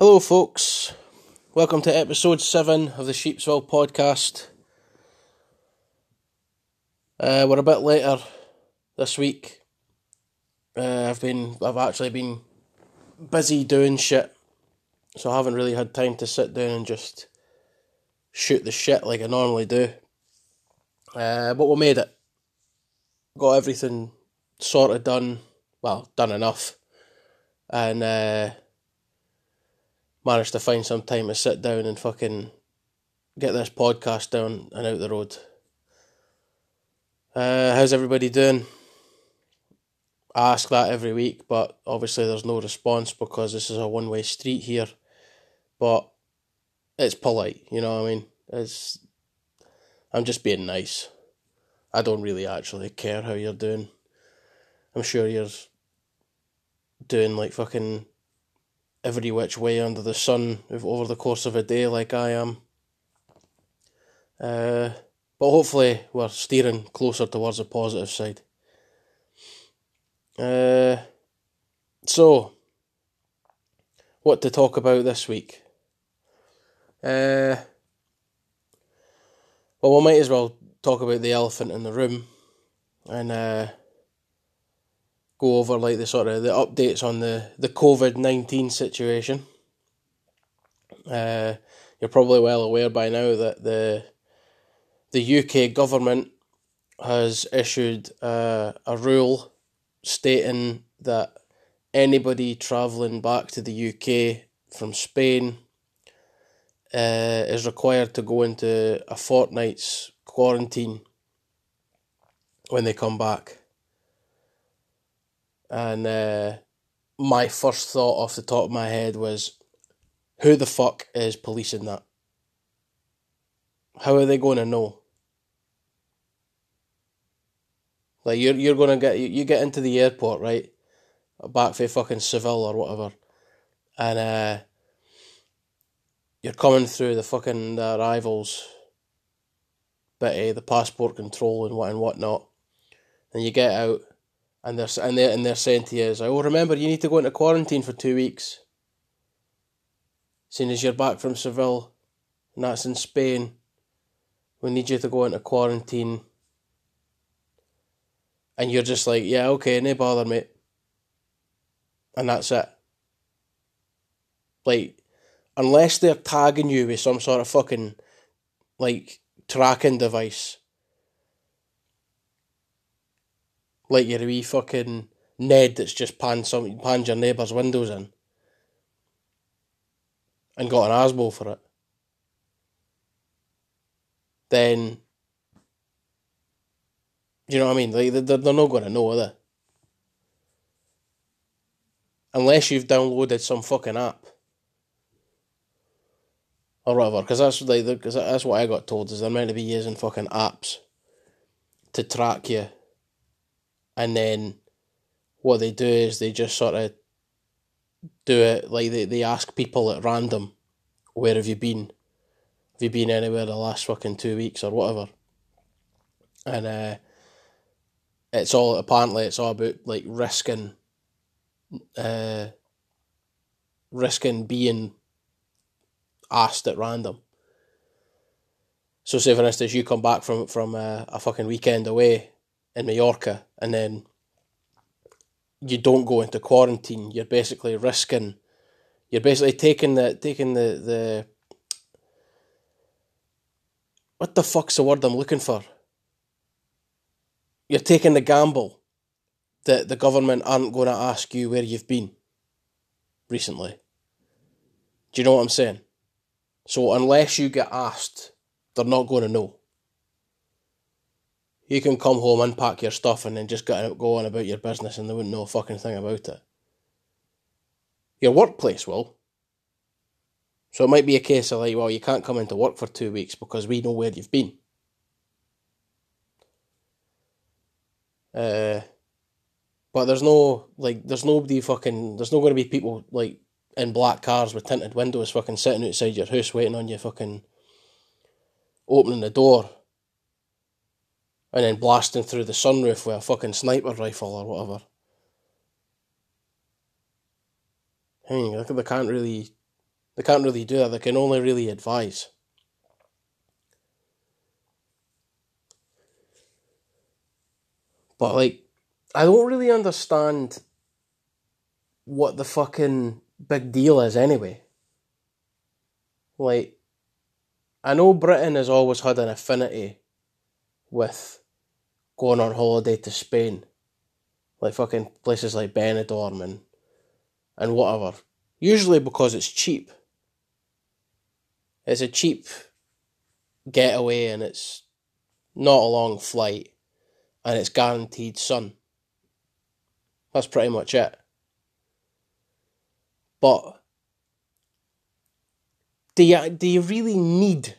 Hello, folks. Welcome to episode 7 of the Sheepsville podcast. Uh, we're a bit later this week. Uh, I've been, I've actually been busy doing shit, so I haven't really had time to sit down and just shoot the shit like I normally do. Uh, but we made it. Got everything sort of done. Well, done enough. And, uh, managed to find some time to sit down and fucking get this podcast down and out the road. Uh, how's everybody doing? I ask that every week, but obviously there's no response because this is a one way street here. But it's polite, you know what I mean? It's I'm just being nice. I don't really actually care how you're doing. I'm sure you're doing like fucking every which way under the sun over the course of a day like I am. Uh, but hopefully we're steering closer towards the positive side. Uh, so, what to talk about this week? Uh, well, we might as well talk about the elephant in the room and uh, go over like the sort of the updates on the, the COVID nineteen situation. Uh, you're probably well aware by now that the the UK government has issued uh, a rule stating that anybody travelling back to the UK from Spain uh, is required to go into a fortnight's quarantine when they come back. And uh, my first thought off the top of my head was, who the fuck is policing that? How are they going to know? Like you're you're gonna get you, get into the airport right, back for fucking Seville or whatever, and uh, you're coming through the fucking arrivals bit, the passport control and what and whatnot, and you get out, and they're and they and they're saying to you oh remember you need to go into quarantine for two weeks. Seeing as you're back from Seville, and that's in Spain, we need you to go into quarantine. And you're just like, yeah, okay, no bother, mate. And that's it. Like, unless they're tagging you with some sort of fucking, like, tracking device. Like your wee fucking Ned that's just panned some panned your neighbour's windows in. And got an asbo for it. Then you know what I mean? Like they're, they're not to know, are they? Unless you've downloaded some fucking app or whatever, because that's like because that's what I got told is they're meant to be using fucking apps to track you, and then what they do is they just sort of do it like they, they ask people at random, where have you been? Have you been anywhere the last fucking two weeks or whatever? And uh, it's all apparently it's all about like risking, uh, risking being asked at random. So, say for instance, you come back from from a, a fucking weekend away in Mallorca, and then you don't go into quarantine. You're basically risking. You're basically taking the taking the the. What the fuck's the word I'm looking for? You're taking the gamble that the government aren't going to ask you where you've been recently. Do you know what I'm saying? So unless you get asked, they're not going to know. You can come home, unpack your stuff, and then just get go on about your business, and they wouldn't know a fucking thing about it. Your workplace will. So it might be a case of like, well, you can't come into work for two weeks because we know where you've been. Uh, but there's no like, there's nobody fucking, there's not going to be people like in black cars with tinted windows fucking sitting outside your house waiting on you fucking opening the door and then blasting through the sunroof with a fucking sniper rifle or whatever. I mean, they can't really They can't really do that. They can only really advise. But like, I don't really understand what the fucking big deal is anyway. Like, I know Britain has always had an affinity with going on holiday to Spain. Like fucking places like Benidorm and, and whatever. Usually because it's cheap. It's a cheap getaway and it's not a long flight and it's guaranteed sun. That's pretty much it. But do you do you really need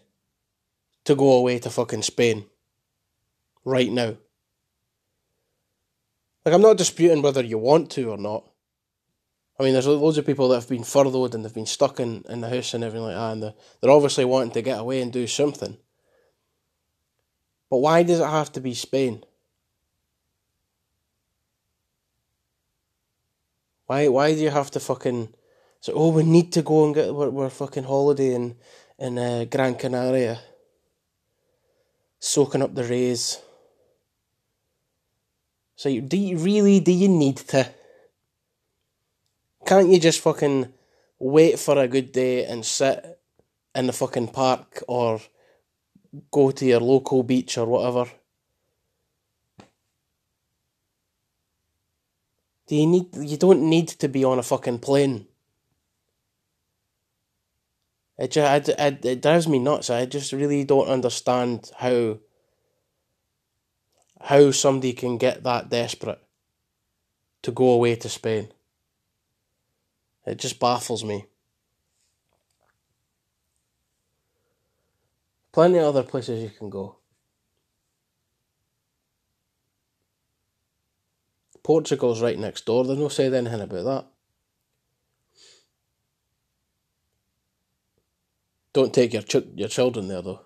to go away to fucking Spain right now? Like I'm not disputing whether you want to or not. I mean, there's loads of people that have been furloughed and they've been stuck in, in the house and everything like that, and they're, they're obviously wanting to get away and do something. But why does it have to be Spain? Why why do you have to fucking so oh we need to go and get we're, we're fucking holiday in in uh, Gran Canaria, soaking up the rays. So do you really do you need to? Can't you just fucking wait for a good day and sit in the fucking park or go to your local beach or whatever? Do you need? You don't need to be on a fucking plane. It just, it, it, it drives me nuts. I just really don't understand how how somebody can get that desperate to go away to Spain. It just baffles me. Plenty of other places you can go. Portugal's right next door. They've no said anything about that. Don't take your ch- your children there though,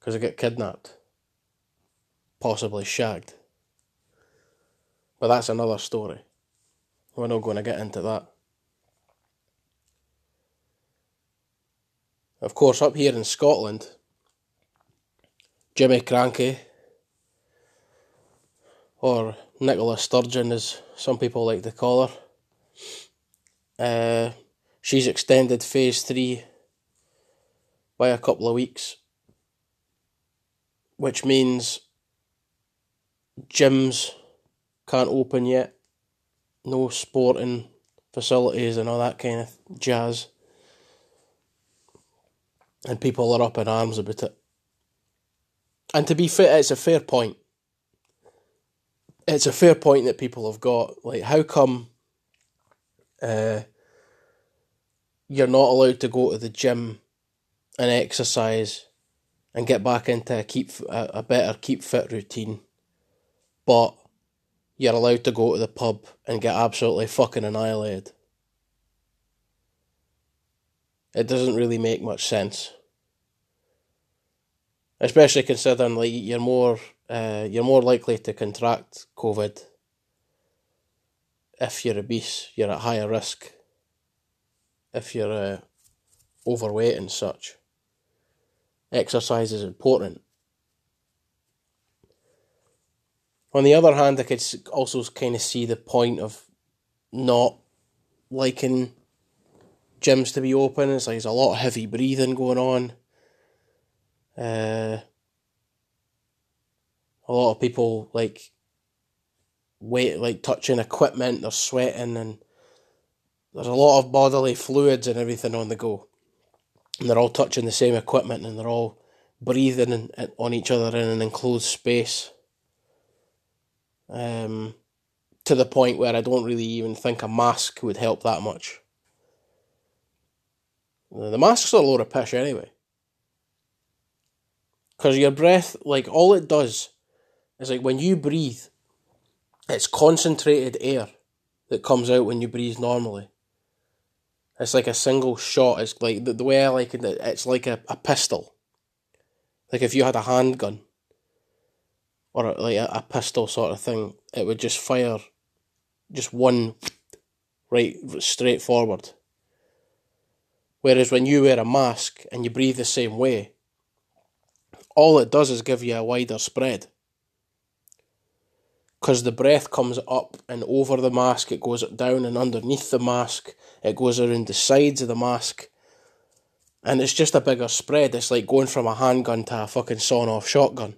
because they get kidnapped, possibly shagged. But that's another story. We're not going to get into that. Of course, up here in Scotland, Jimmy Krankie or Nicola Sturgeon, as some people like to call her. Uh, she's extended phase three by a couple of weeks, which means gyms can't open yet, no sporting facilities and all that kind of jazz. And people are up in arms about it. And to be fair, it's a fair point it's a fair point that people have got. Like, how come uh, you're not allowed to go to the gym and exercise and get back into a keep a, a better keep fit routine, but you're allowed to go to the pub and get absolutely fucking annihilated? It doesn't really make much sense. Especially considering like you're more uh, you're more likely to contract COVID if you're obese, you're at higher risk. If you're uh, overweight and such, exercise is important. On the other hand, I could also kind of see the point of not liking gyms to be open. It's like there's a lot of heavy breathing going on. Uh, a lot of people like wait like touching equipment, they're sweating and there's a lot of bodily fluids and everything on the go. And they're all touching the same equipment and they're all breathing in, on each other in an enclosed space. Um, to the point where I don't really even think a mask would help that much. The masks are a load of pish anyway. Because your breath, like, all it does is like when you breathe, it's concentrated air that comes out when you breathe normally. It's like a single shot. It's like the, the way I like it, it's like a, a pistol. Like if you had a handgun or like a, a pistol sort of thing, it would just fire just one right, straightforward. Whereas when you wear a mask and you breathe the same way, all it does is give you a wider spread. Because the breath comes up and over the mask, it goes down and underneath the mask, it goes around the sides of the mask, and it's just a bigger spread. It's like going from a handgun to a fucking sawn off shotgun.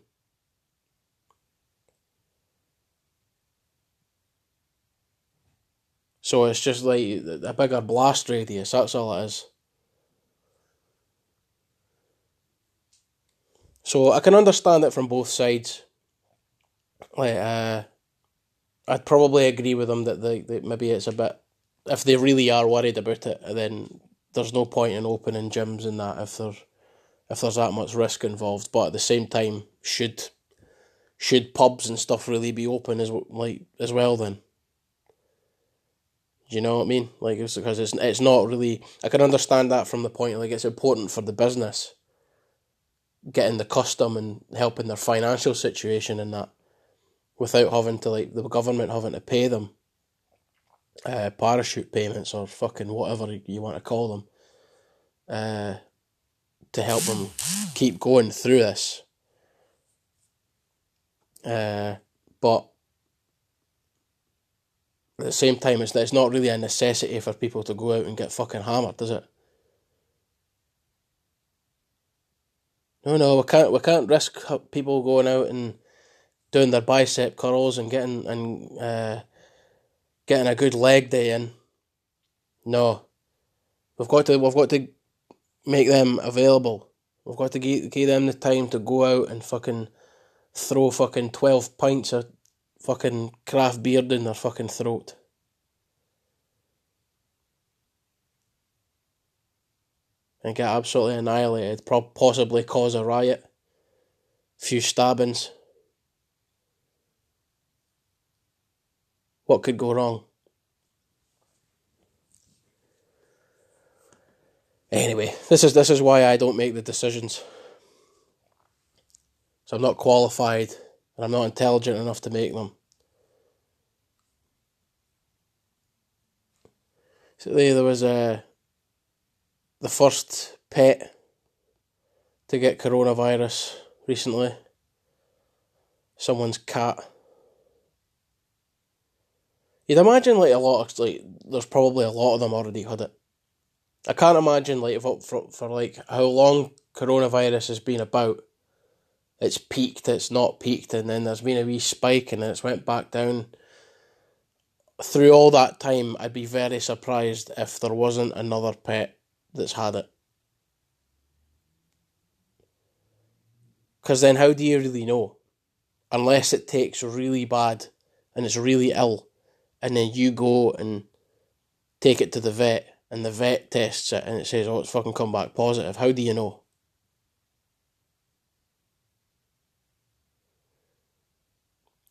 So it's just like a bigger blast radius, that's all it is. So I can understand it from both sides. Like, uh, I'd probably agree with them that they, they maybe it's a bit. If they really are worried about it, then there's no point in opening gyms and that if there, if there's that much risk involved. But at the same time, should should pubs and stuff really be open as like as well then? Do you know what I mean? Like it's because it's it's not really. I can understand that from the point like it's important for the business getting the custom and helping their financial situation and that without having to like the government having to pay them uh, parachute payments or fucking whatever you want to call them uh, to help them keep going through this. Uh, but at the same time, it's, it's not really a necessity for people to go out and get fucking hammered, is it? No, no, we can't. We can't risk people going out and doing their bicep curls and getting and uh, getting a good leg day in. No, we've got to. We've got to make them available. We've got to give, give them the time to go out and fucking throw fucking twelve pints of fucking craft beer in their fucking throat. and get absolutely annihilated, possibly cause a riot, few stabbings. What could go wrong? Anyway, this is this is why I don't make the decisions. So I'm not qualified and I'm not intelligent enough to make them. So there was a the first pet to get coronavirus recently. Someone's cat. You'd imagine like a lot of like there's probably a lot of them already had it. I can't imagine like for, for, for like how long coronavirus has been about. It's peaked, it's not peaked, and then there's been a wee spike and then it's went back down. Through all that time, I'd be very surprised if there wasn't another pet that's had it. Because then, how do you really know? Unless it takes really bad and it's really ill, and then you go and take it to the vet, and the vet tests it and it says, oh, it's fucking come back positive. How do you know?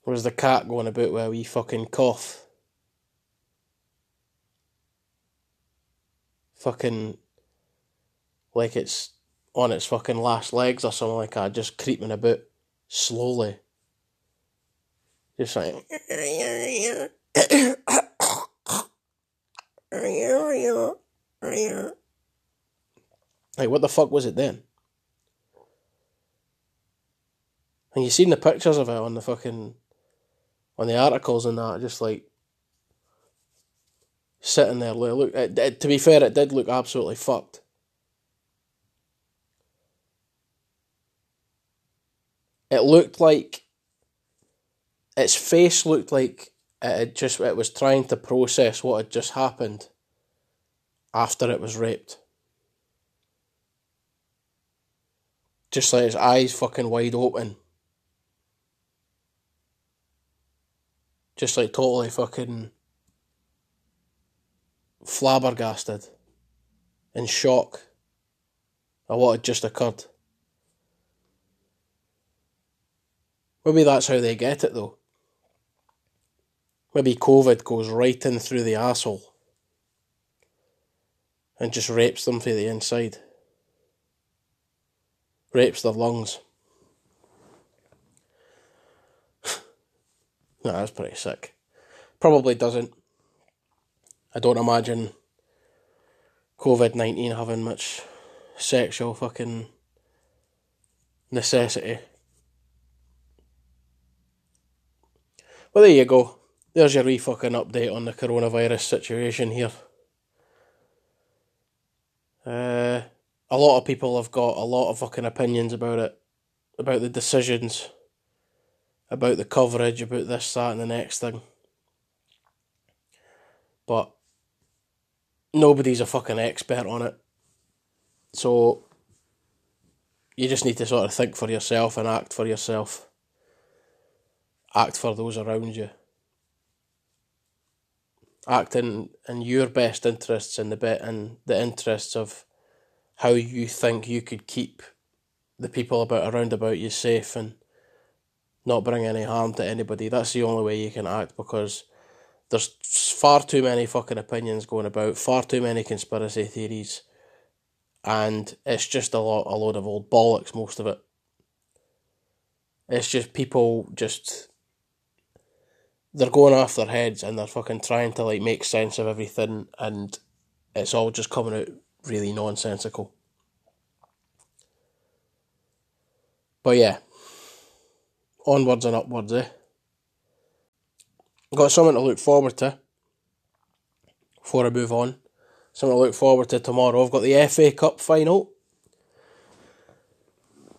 Where's the cat going about a wee fucking cough? Fucking like it's on its fucking last legs or something like that, just creeping about slowly. Just like. Like, what the fuck was it then? And you seen the pictures of it on the fucking. on the articles and that, just like. sitting there. Look, it, it, to be fair, it did look absolutely fucked. It looked like its face looked like it just it was trying to process what had just happened after it was raped. Just like its eyes fucking wide open. Just like totally fucking flabbergasted in shock at what had just occurred. Maybe that's how they get it though. Maybe COVID goes right in through the asshole and just rapes them from the inside. Rapes their lungs. no, that's pretty sick. Probably doesn't. I don't imagine COVID 19 having much sexual fucking necessity. Well, there you go. There's your wee fucking update on the coronavirus situation here. Uh, a lot of people have got a lot of fucking opinions about it, about the decisions, about the coverage, about this, that, and the next thing. But nobody's a fucking expert on it. So you just need to sort of think for yourself and act for yourself. Act for those around you. Act in, in your best interests and the bit and the interests of how you think you could keep the people about around about you safe and not bring any harm to anybody. That's the only way you can act because there's far too many fucking opinions going about, far too many conspiracy theories, and it's just a lot, a load of old bollocks. Most of it. It's just people just they're going off their heads and they're fucking trying to like make sense of everything, and it's all just coming out really nonsensical. But yeah, onwards and upwards, eh? Got something to look forward to before I move on. Something to look forward to tomorrow. I've got the FA Cup final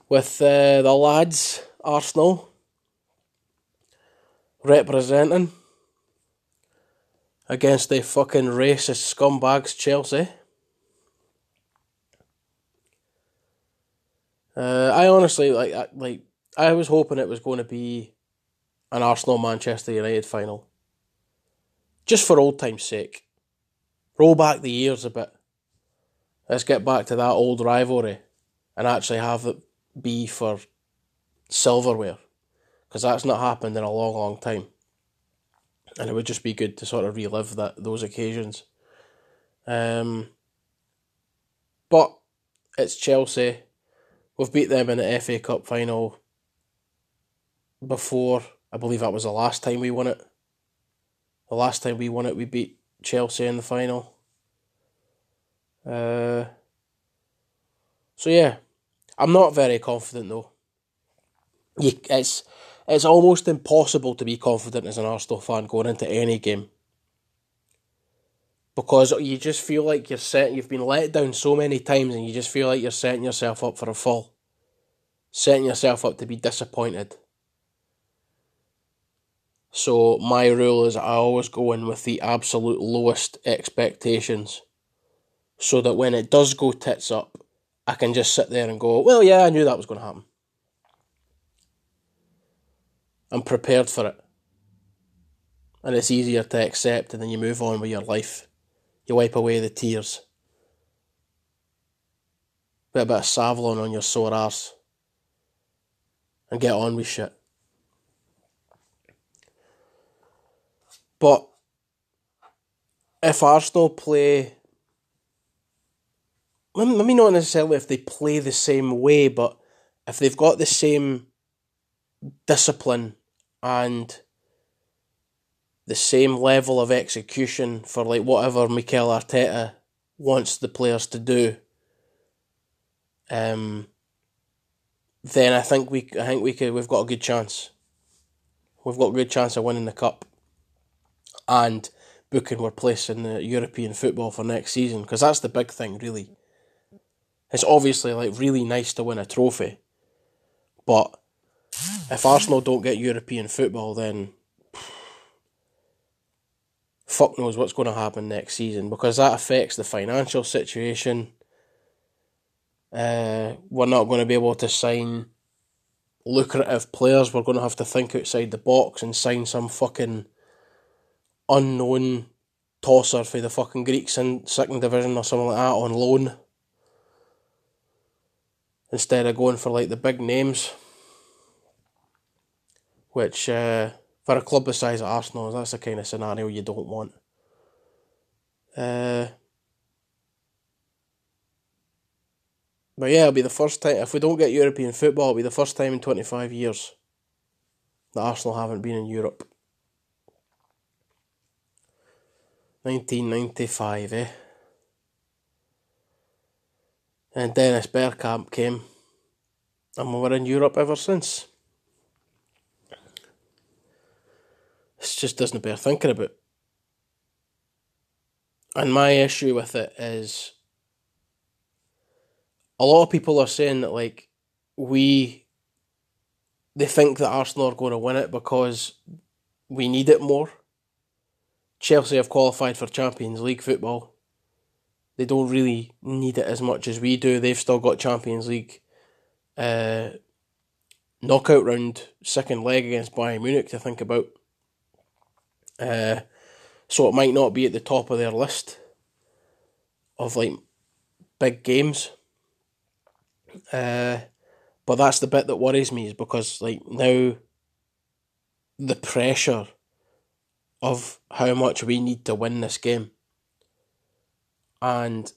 with uh, the lads, Arsenal, representing against the fucking racist scumbags, Chelsea. Uh, I honestly like like I was hoping it was going to be an Arsenal Manchester United final. Just for old time's sake. Roll back the years a bit. Let's get back to that old rivalry and actually have it be for silverware. Because that's not happened in a long, long time. And it would just be good to sort of relive that those occasions. Um, but it's Chelsea. We've beat them in the FA Cup final before I believe that was the last time we won it. The last time we won it, we beat Chelsea in the final. Uh, so yeah, I'm not very confident though. You, it's it's almost impossible to be confident as an Arsenal fan going into any game because you just feel like you're set. You've been let down so many times, and you just feel like you're setting yourself up for a fall, setting yourself up to be disappointed. So my rule is I always go in with the absolute lowest expectations. So that when it does go tits up, I can just sit there and go, well, yeah, I knew that was going to happen. I'm prepared for it. And it's easier to accept, and then you move on with your life. You wipe away the tears. Put a bit of Savlon on your sore arse. And get on with shit. But if Arsenal play, maybe not necessarily if they play the same way, but if they've got the same discipline and the same level of execution for like whatever Mikel Arteta wants the players to do, um, then I think we I think we could we've got a good chance. We've got a good chance of winning the cup and booking our place in the European football for next season because that's the big thing, really. It's obviously like really nice to win a trophy, but if Arsenal don't get European football, then fuck knows what's going to happen next season because that affects the financial situation. Uh, we're not going to be able to sign lucrative players. We're going to have to think outside the box and sign some fucking unknown tosser for the fucking Greeks in second division or something like that on loan. Instead of going for like the big names. Which uh, for a club the size of Arsenal, that's the kind of scenario you don't want. Uh, but yeah, it'll be the first time if we don't get European football, it'll be the first time in twenty five years that Arsenal haven't been in Europe. 1995, eh? And Dennis Bergkamp came, and we were in Europe ever since. It just doesn't bear thinking about. And my issue with it is a lot of people are saying that like we they think that Arsenal are going to win it because we need it more. Chelsea have qualified for Champions League football. They don't really need it as much as we do. They've still got Champions League uh, knockout round second leg against Bayern Munich to think about. Uh, so it might not be at the top of their list of like big games. Uh, but that's the bit that worries me is because like now the pressure of how much we need to win this game. And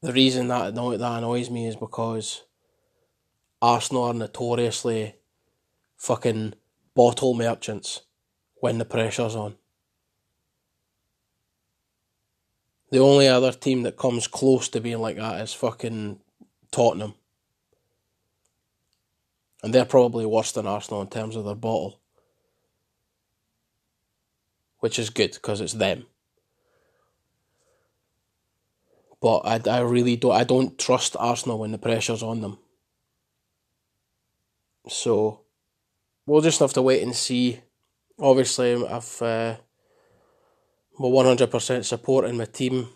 the reason that that annoys me is because Arsenal are notoriously fucking bottle merchants when the pressure's on. The only other team that comes close to being like that is fucking Tottenham. And they're probably worse than Arsenal in terms of their bottle. Which is good because it's them. But I, I really don't I don't trust Arsenal when the pressure's on them. So we'll just have to wait and see. Obviously I've uh, my 100% support in my team.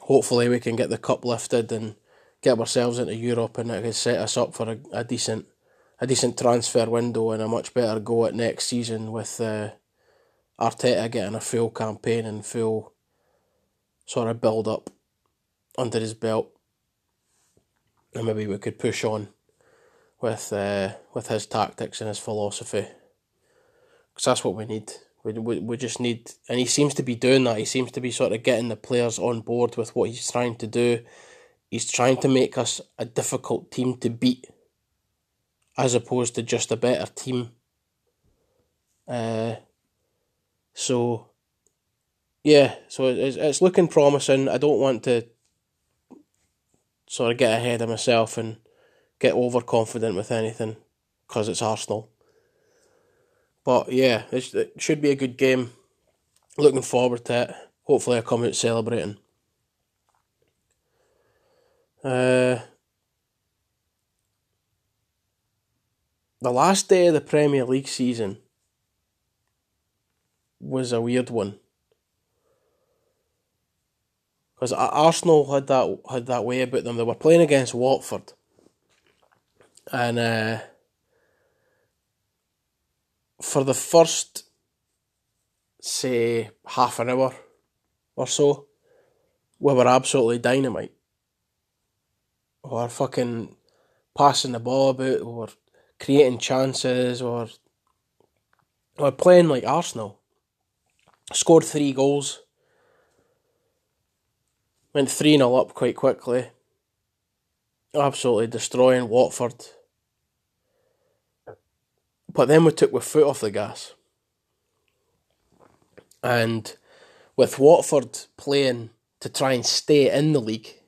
Hopefully we can get the cup lifted and get ourselves into Europe and it can set us up for a, a decent a decent transfer window and a much better go at next season with uh, Arteta getting a full campaign and full sort of build up under his belt. And maybe we could push on with uh, with his tactics and his philosophy. Because that's what we need. We, we, we just need, and he seems to be doing that. He seems to be sort of getting the players on board with what he's trying to do he's trying to make us a difficult team to beat as opposed to just a better team. Uh, so, yeah, so it's, it's looking promising. I don't want to sort of get ahead of myself and get overconfident with anything because it's Arsenal. But yeah, it should be a good game. Looking forward to it. Hopefully, I come out celebrating. Uh, the last day of the Premier League season was a weird one. Because Arsenal had that had that way about them. They were playing against Watford, and uh, for the first, say, half an hour or so, we were absolutely dynamite or fucking passing the ball about or creating chances or or playing like Arsenal. Scored three goals. Went 3 0 up quite quickly. Absolutely destroying Watford. But then we took our foot off the gas. And with Watford playing to try and stay in the league,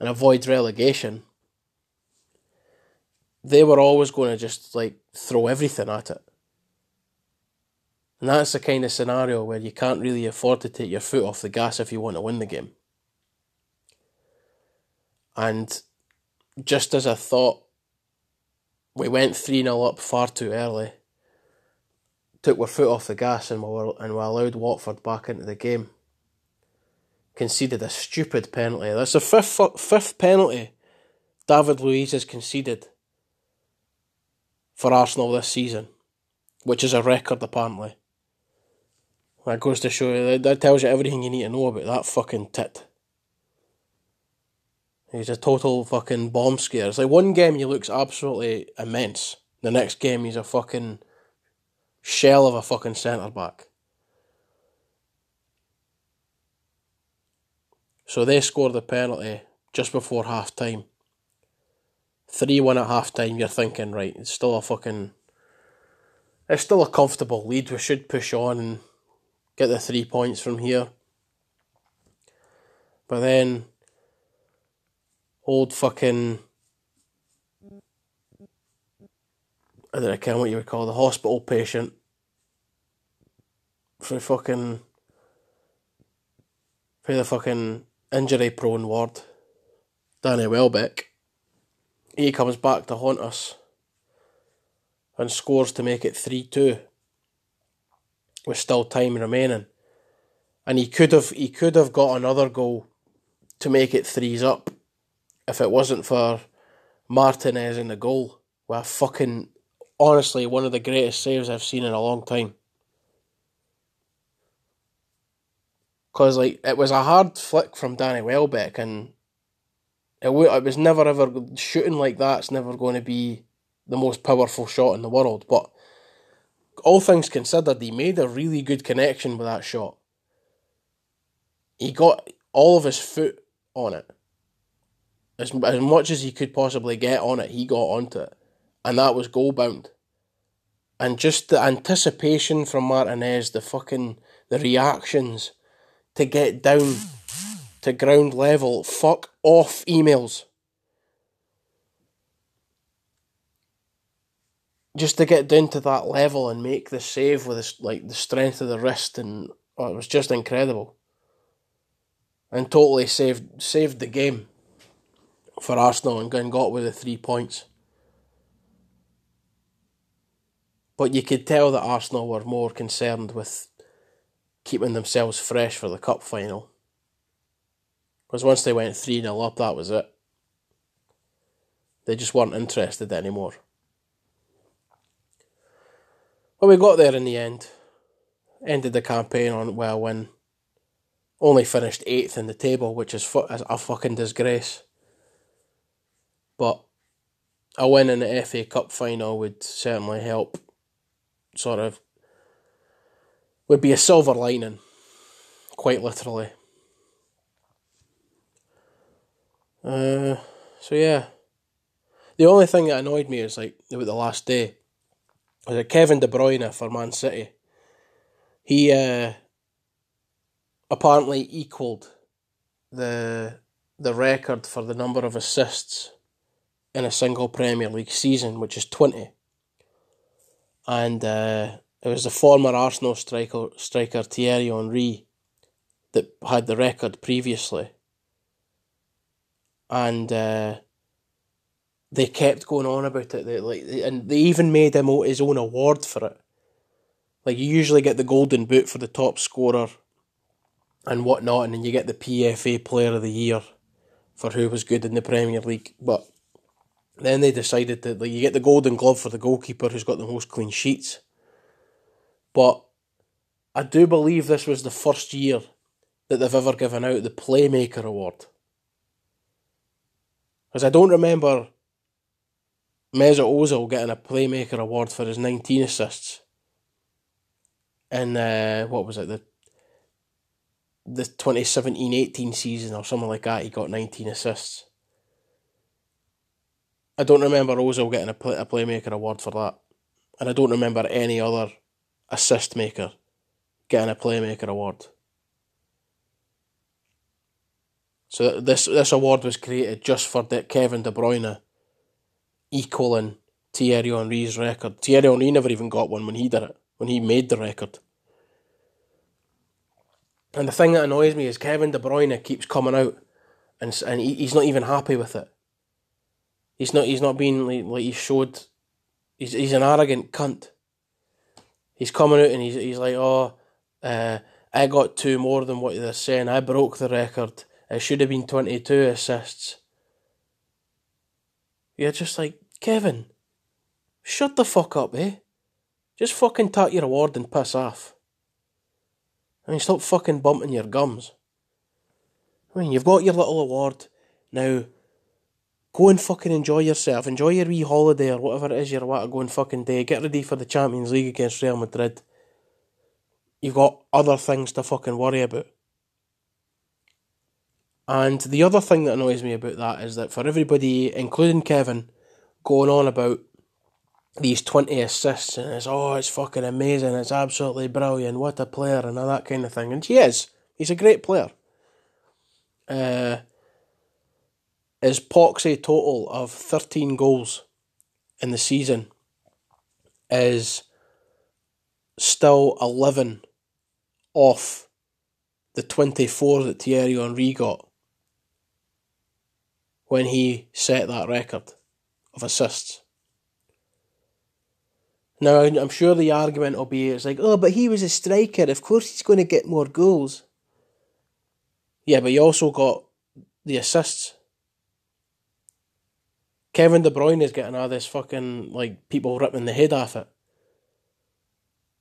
and avoid relegation, they were always going to just like throw everything at it. And that's the kind of scenario where you can't really afford to take your foot off the gas if you want to win the game. And just as I thought, we went 3 0 up far too early, took our foot off the gas, and we, were, and we allowed Watford back into the game conceded a stupid penalty. That's the fifth fifth penalty David Luiz has conceded for Arsenal this season, which is a record apparently. That goes to show you that tells you everything you need to know about that fucking tit. He's a total fucking bomb scare. It's like one game he looks absolutely immense. The next game he's a fucking shell of a fucking centre back. So they score the penalty just before half time. 3 1 at half time, you're thinking, right, it's still a fucking. It's still a comfortable lead. We should push on and get the three points from here. But then, old fucking. I don't know what you would call the hospital patient for fucking for the fucking injury prone ward. Danny Welbeck. He comes back to haunt us and scores to make it 3 2 with still time remaining. And he could have he could have got another goal to make it threes up if it wasn't for Martinez in the goal. With fucking honestly one of the greatest saves I've seen in a long time. Cause like it was a hard flick from Danny Welbeck and it, it was never ever shooting like that's never going to be the most powerful shot in the world. But all things considered, he made a really good connection with that shot. He got all of his foot on it. As, as much as he could possibly get on it, he got onto it. And that was goal bound. And just the anticipation from Martinez, the fucking the reactions to get down to ground level. Fuck off emails. Just to get down to that level and make the save with this, like the strength of the wrist and oh, it was just incredible. And totally saved saved the game for Arsenal and got with the three points. But you could tell that Arsenal were more concerned with keeping themselves fresh for the cup final. Because once they went 3 0 up, that was it. They just weren't interested anymore. But we got there in the end. Ended the campaign on well win. Only finished eighth in the table, which is a fucking disgrace. But a win in the FA Cup final would certainly help sort of would be a silver lining, quite literally. Uh, so yeah, the only thing that annoyed me is like about the last day was that Kevin De Bruyne for Man City. He uh, apparently equalled the the record for the number of assists in a single Premier League season, which is twenty. And uh, it was the former Arsenal striker striker Thierry Henry that had the record previously and uh, they kept going on about it. They, like, and they even made him his own award for it. Like you usually get the golden boot for the top scorer, and whatnot, and then you get the PFA Player of the Year for who was good in the Premier League. But then they decided that like you get the golden glove for the goalkeeper who's got the most clean sheets. But I do believe this was the first year that they've ever given out the Playmaker Award. Because I don't remember Mesut Ozil getting a Playmaker award for his 19 assists. In, uh, what was it, the the 2017-18 season or something like that, he got 19 assists. I don't remember Ozil getting a, play, a Playmaker award for that. And I don't remember any other assist maker getting a Playmaker award. So this this award was created just for De- Kevin De Bruyne equaling Thierry Henry's record. Thierry Henry never even got one when he did it, when he made the record. And the thing that annoys me is Kevin De Bruyne keeps coming out, and and he, he's not even happy with it. He's not he's not being like, like he showed. He's he's an arrogant cunt. He's coming out and he's he's like, oh, uh, I got two more than what they're saying. I broke the record. It should have been 22 assists. You're just like, Kevin, shut the fuck up, eh? Just fucking take your award and piss off. I mean, stop fucking bumping your gums. I mean, you've got your little award. Now, go and fucking enjoy yourself. Enjoy your wee holiday or whatever it is you're about to go and fucking do. Get ready for the Champions League against Real Madrid. You've got other things to fucking worry about. And the other thing that annoys me about that is that for everybody, including Kevin, going on about these 20 assists and it's, oh, it's fucking amazing, it's absolutely brilliant, what a player, and all that kind of thing. And he is. He's a great player. Uh, his Poxy total of 13 goals in the season is still 11 off the 24 that Thierry Henry got when he set that record of assists. Now, I'm sure the argument will be it's like, oh, but he was a striker. Of course, he's going to get more goals. Yeah, but he also got the assists. Kevin De Bruyne is getting all this fucking, like, people ripping the head off it.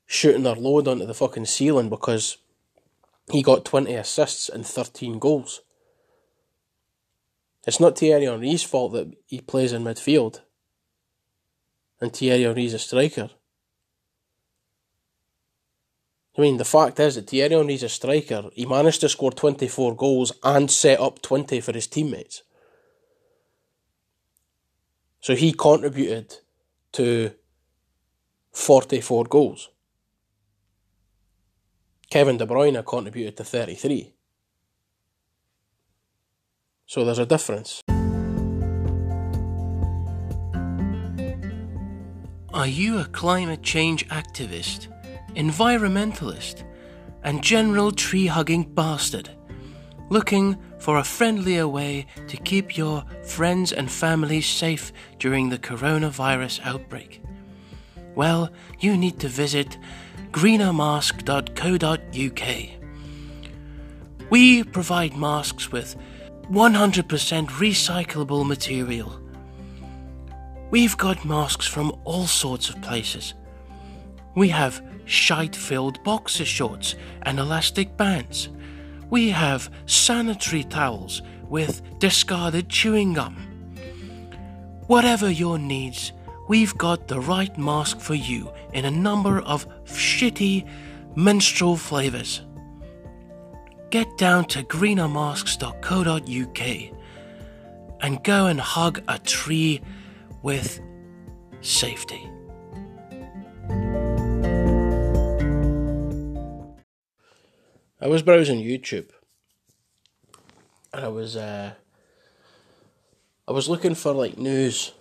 Shooting their load onto the fucking ceiling because he got 20 assists and 13 goals. It's not Thierry Henry's fault that he plays in midfield and Thierry Henry's a striker. I mean, the fact is that Thierry Henry's a striker. He managed to score 24 goals and set up 20 for his teammates. So he contributed to 44 goals. Kevin De Bruyne contributed to 33. So there's a difference. Are you a climate change activist, environmentalist, and general tree hugging bastard? Looking for a friendlier way to keep your friends and family safe during the coronavirus outbreak? Well, you need to visit greenermask.co.uk. We provide masks with 100% recyclable material We've got masks from all sorts of places. We have shite filled boxer shorts and elastic bands. We have sanitary towels with discarded chewing gum. Whatever your needs, we've got the right mask for you in a number of shitty menstrual flavours. Get down to greenermasks.co.uk and go and hug a tree with safety. I was browsing YouTube and I was uh, I was looking for like news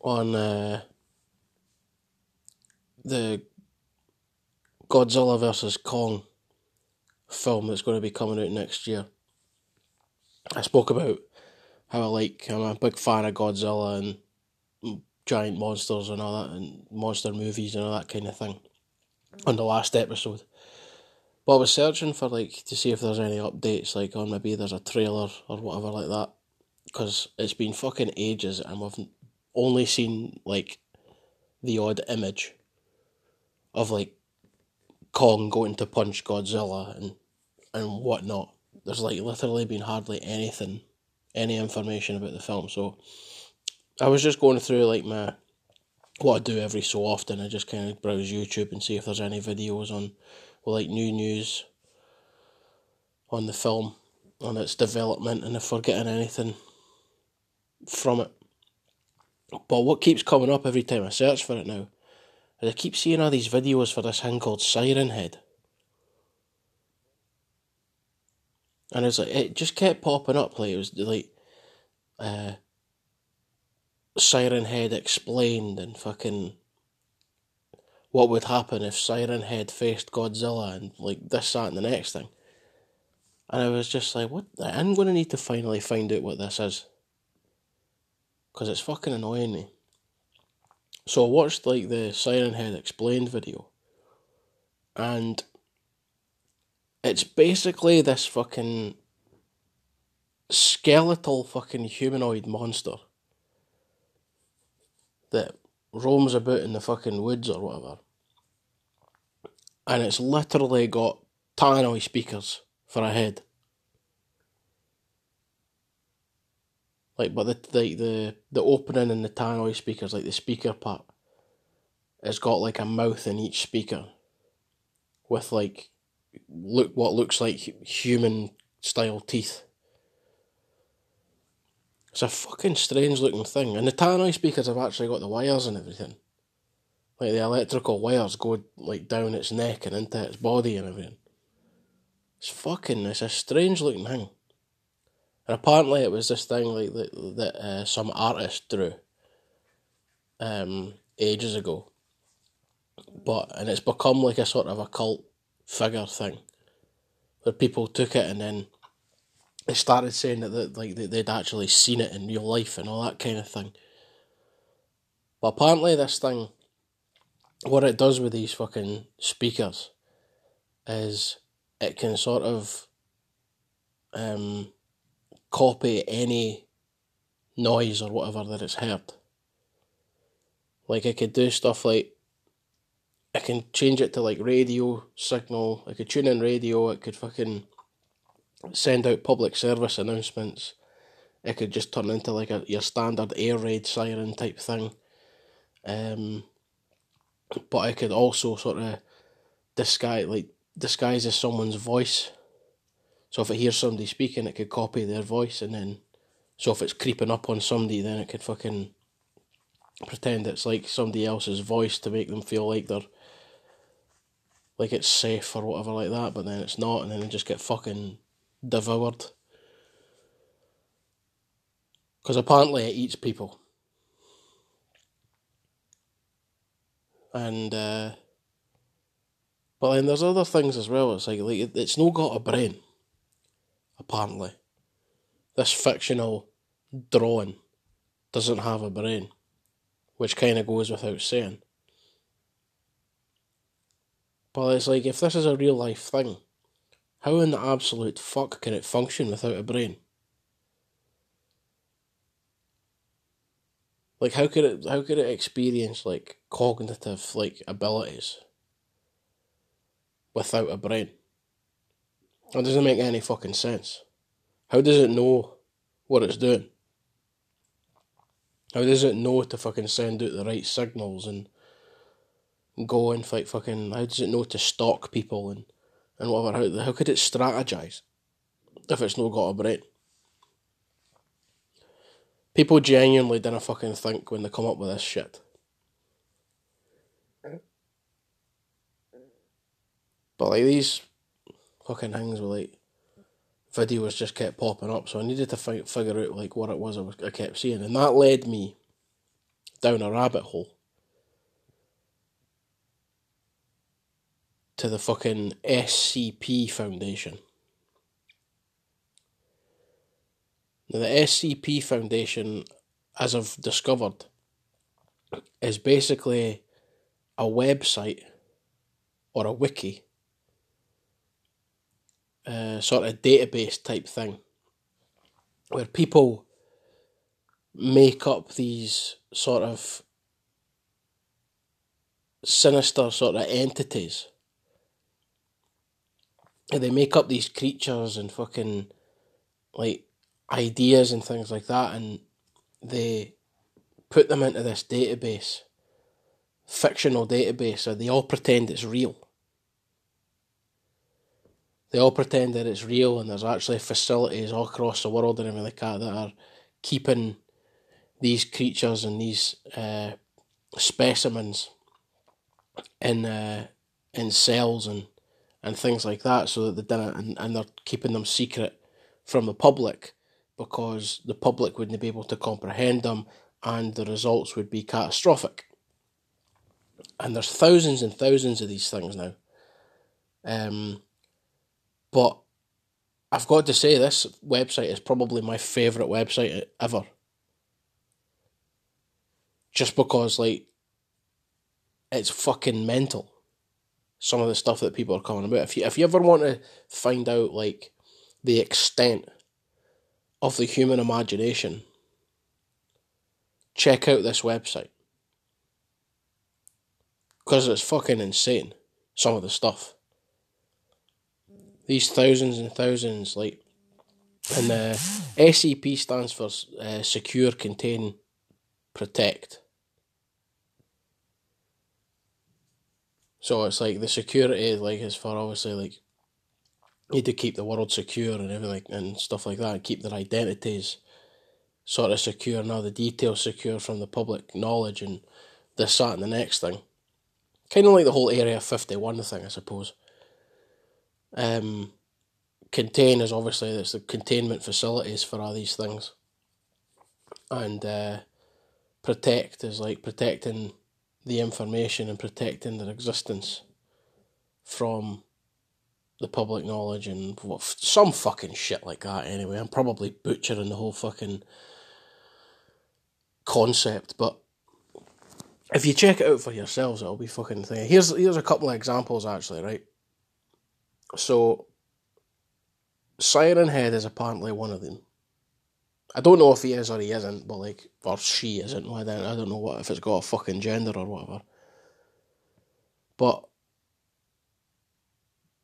on uh, the Godzilla versus Kong film that's going to be coming out next year. I spoke about how I like I'm a big fan of Godzilla and giant monsters and all that, and monster movies and all that kind of thing on the last episode. But I was searching for like to see if there's any updates, like on maybe there's a trailer or whatever like that, because it's been fucking ages and we've only seen like the odd image of like Kong going to punch Godzilla and and whatnot. There's like literally been hardly anything, any information about the film. So I was just going through like my what I do every so often. I just kind of browse YouTube and see if there's any videos on, well, like new news on the film, on its development, and if we're getting anything from it. But what keeps coming up every time I search for it now is I keep seeing all these videos for this thing called Siren Head. And it's like it just kept popping up like it was like uh Siren Head explained and fucking what would happen if Siren Head faced Godzilla and like this, that, and the next thing. And I was just like, what? I'm going to need to finally find out what this is. Because it's fucking annoying me. So I watched like the Siren Head explained video. And it's basically this fucking skeletal fucking humanoid monster that roams about in the fucking woods or whatever. And it's literally got tannoy speakers for a head. Like, but the like the the opening and the tannoy speakers, like the speaker part, has got like a mouth in each speaker, with like look what looks like human style teeth. It's a fucking strange looking thing. And the tannoy speakers have actually got the wires and everything. Like the electrical wires go like down its neck and into its body and everything. It's fucking. It's a strange looking thing. And apparently, it was this thing like that that uh, some artist drew. Um, ages ago. But and it's become like a sort of a cult figure thing, where people took it and then they started saying that, that like they'd actually seen it in real life and all that kind of thing. But apparently, this thing, what it does with these fucking speakers, is it can sort of um, copy any noise or whatever that it's heard. Like I could do stuff like I can change it to like radio signal. I could tune in radio. It could fucking send out public service announcements. It could just turn into like a your standard air raid siren type thing. Um, but I could also sort of disguise like disguise as someone's voice. So if it hears somebody speaking, it could copy their voice, and then so if it's creeping up on somebody, then it could fucking pretend it's like somebody else's voice to make them feel like they're like it's safe or whatever like that, but then it's not, and then they just get fucking devoured. Because apparently it eats people. And, uh, but then there's other things as well. It's like, like it's no got a brain, apparently. This fictional drawing doesn't have a brain, which kind of goes without saying. But it's like, if this is a real life thing, how in the absolute fuck can it function without a brain? Like how could it how could it experience like cognitive like abilities without a brain? That doesn't make any fucking sense. How does it know what it's doing? How does it know to fucking send out the right signals and go and fight fucking how does it know to stalk people and and whatever. How, how could it strategize if it's not got a brain? People genuinely didn't fucking think when they come up with this shit. But like these fucking things were like videos just kept popping up, so I needed to fi- figure out like what it was I, was I kept seeing, and that led me down a rabbit hole to the fucking SCP Foundation. Now, the SCP Foundation, as I've discovered, is basically a website or a wiki, uh, sort of database type thing, where people make up these sort of sinister sort of entities. And they make up these creatures and fucking like ideas and things like that, and they put them into this database, fictional database, so they all pretend it's real. They all pretend that it's real, and there's actually facilities all across the world and everything like that that are keeping these creatures and these uh, specimens in uh, in cells and and things like that, so that they didn't, and, and they're keeping them secret from the public because the public wouldn't be able to comprehend them and the results would be catastrophic. And there's thousands and thousands of these things now. Um, but I've got to say, this website is probably my favourite website ever. Just because, like, it's fucking mental some of the stuff that people are coming about. If you if you ever want to find out like the extent of the human imagination, check out this website. Because it's fucking insane, some of the stuff. These thousands and thousands, like, and the SCP stands for uh, Secure, Contain, Protect. So it's like the security, like as for obviously like need to keep the world secure and everything and stuff like that, and keep their identities sort of secure now the details secure from the public knowledge and this, that, and the next thing. kind of like the whole Area 51 thing, I suppose. Um, contain is obviously it's the containment facilities for all these things, and uh, protect is like protecting the information and protecting their existence from the public knowledge and what, some fucking shit like that. Anyway, I'm probably butchering the whole fucking concept, but if you check it out for yourselves, it'll be fucking thing. Here's here's a couple of examples actually, right? So, Siren Head is apparently one of them. I don't know if he is or he isn't, but like, or she isn't. I don't, I don't know what if it's got a fucking gender or whatever. But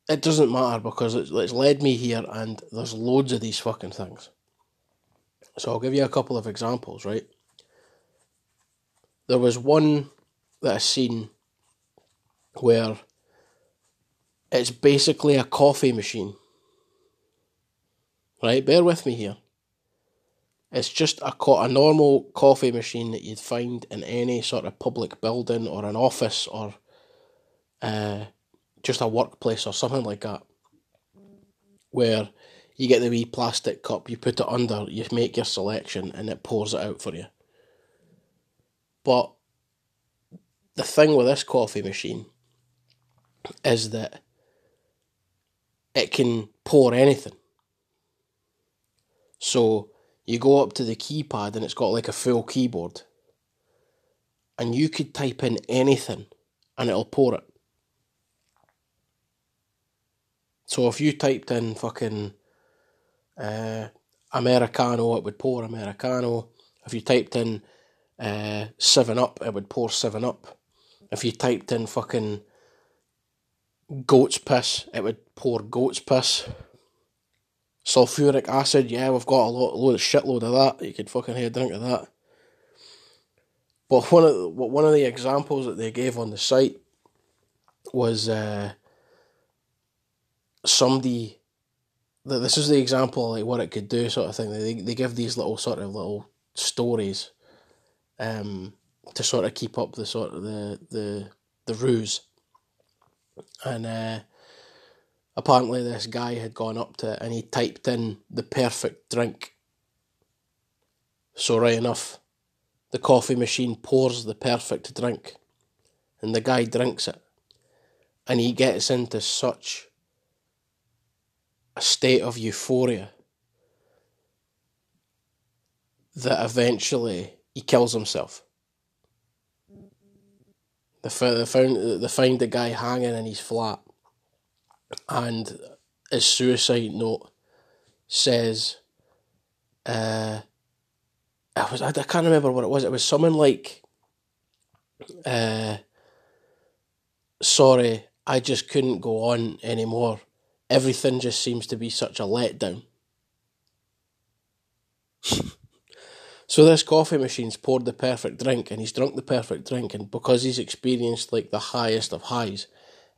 it doesn't matter because it's, it's led me here, and there's loads of these fucking things. So I'll give you a couple of examples, right? There was one that I seen where it's basically a coffee machine. Right, bear with me here. It's just a co- a normal coffee machine that you'd find in any sort of public building or an office or uh, just a workplace or something like that. Where you get the wee plastic cup, you put it under, you make your selection, and it pours it out for you. But the thing with this coffee machine is that it can pour anything. So you go up to the keypad and it's got like a full keyboard. And you could type in anything and it'll pour it. So if you typed in fucking uh, Americano, it would pour Americano. If you typed in uh, 7 Up, it would pour 7 Up. If you typed in fucking goat's piss, it would pour goat's piss sulfuric acid, yeah, we've got a lot, load shitload of that. You could fucking have a drink of that. But one of the, one of the examples that they gave on the site was uh, somebody. that This is the example of like what it could do, sort of thing. They they give these little sort of little stories, um, to sort of keep up the sort of the the the ruse, and uh, apparently this guy had gone up to it and he typed in the perfect drink. So, right enough, the coffee machine pours the perfect drink and the guy drinks it. And he gets into such a state of euphoria that eventually he kills himself. They found, they find the guy hanging in his flat and his suicide note says, uh, I was I, I can't remember what it was. It was something like, uh, sorry, I just couldn't go on anymore. Everything just seems to be such a letdown. so this coffee machine's poured the perfect drink and he's drunk the perfect drink and because he's experienced like the highest of highs,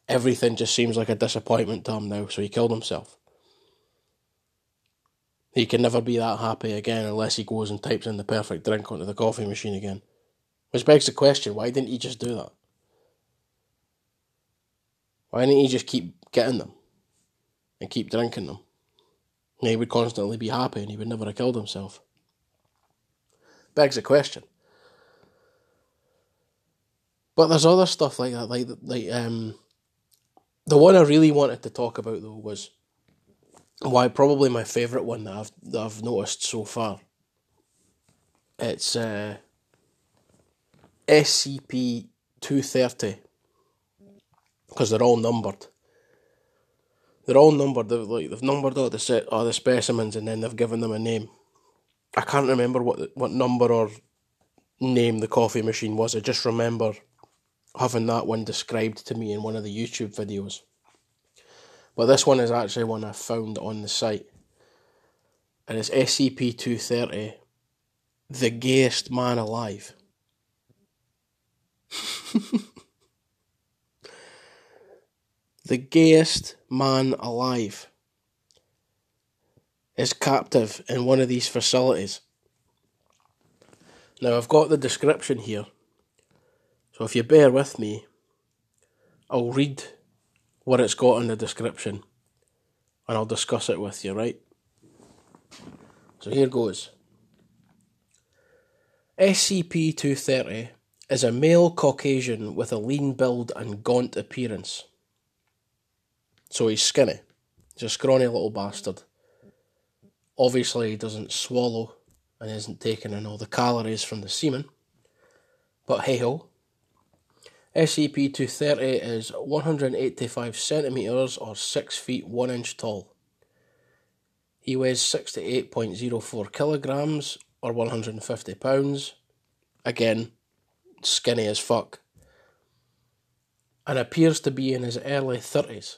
everything just seems like a disappointment to him now, so he killed himself. He can never be that happy again unless he goes and types in the perfect drink onto the coffee machine again. Which begs the question why didn't he just do that? Why didn't he just keep getting them and keep drinking them? And he would constantly be happy and he would never have killed himself. Begs the question. But there's other stuff like that, like like um, the one I really wanted to talk about though was why probably my favourite one that I've that I've noticed so far. It's uh, SCP two thirty because they're all numbered. They're all numbered. They've like they've numbered all the set all the specimens and then they've given them a name. I can't remember what what number or name the coffee machine was. I just remember having that one described to me in one of the YouTube videos. But this one is actually one I found on the site. And it's SCP 230 The Gayest Man Alive. the gayest man alive is captive in one of these facilities. Now, I've got the description here so if you bear with me, I'll read what it's got in the description and I'll discuss it with you, right? So here goes. SCP 230 is a male Caucasian with a lean build and gaunt appearance. So he's skinny. He's a scrawny little bastard. Obviously, he doesn't swallow and isn't taking in all the calories from the semen. But hey ho. SCP 230 is 185 centimetres or 6 feet 1 inch tall. He weighs 68.04 kilograms or 150 pounds. Again, skinny as fuck. And appears to be in his early 30s.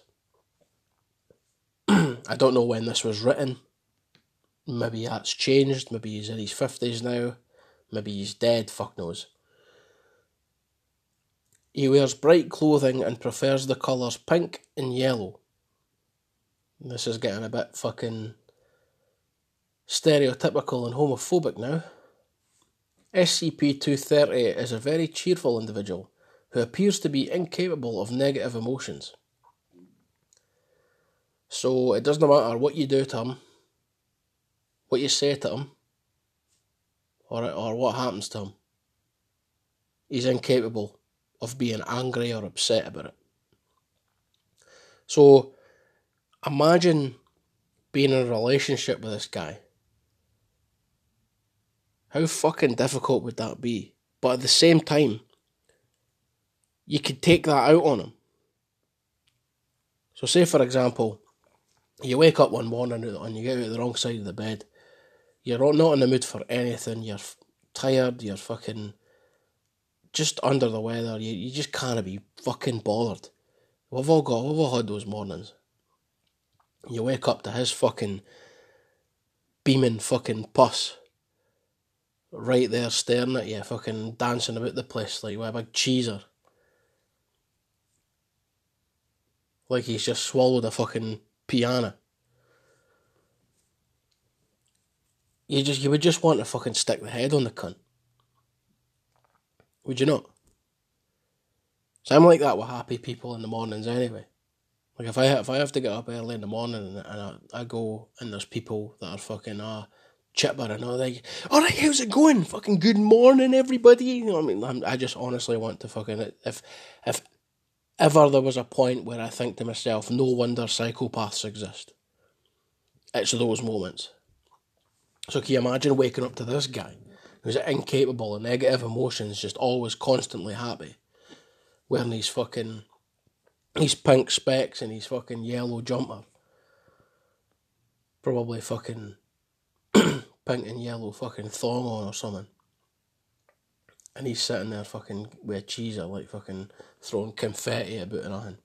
I don't know when this was written. Maybe that's changed. Maybe he's in his 50s now. Maybe he's dead. Fuck knows. He wears bright clothing and prefers the colours pink and yellow. This is getting a bit fucking stereotypical and homophobic now. SCP 230 is a very cheerful individual who appears to be incapable of negative emotions. So it doesn't matter what you do to him, what you say to him, or, or what happens to him. He's incapable of being angry or upset about it. So imagine being in a relationship with this guy. How fucking difficult would that be? But at the same time, you could take that out on him. So, say for example, you wake up one morning and you get out of the wrong side of the bed. You're not in the mood for anything. You're tired. You're fucking just under the weather. You, you just can't be fucking bothered. We've all got, we've all had those mornings. You wake up to his fucking beaming fucking puss right there staring at you, fucking dancing about the place like with a big cheeser. Like he's just swallowed a fucking piano. You just you would just want to fucking stick the head on the cunt. Would you not? So I'm like that with happy people in the mornings anyway. Like if I if I have to get up early in the morning and, I, I go and there's people that are fucking uh, chipper and all like, all right, how's it going? Fucking good morning, everybody. You know, I mean, I'm, I just honestly want to fucking if if ever there was a point where I think to myself, no wonder psychopaths exist. It's those moments. So can you imagine waking up to this guy? who's incapable of negative emotions, just always constantly happy, wearing these fucking these pink specs and his fucking yellow jumper. Probably fucking pink and yellow fucking thong on or something. And he's sitting there fucking with a cheeser, like fucking throwing confetti about nothing.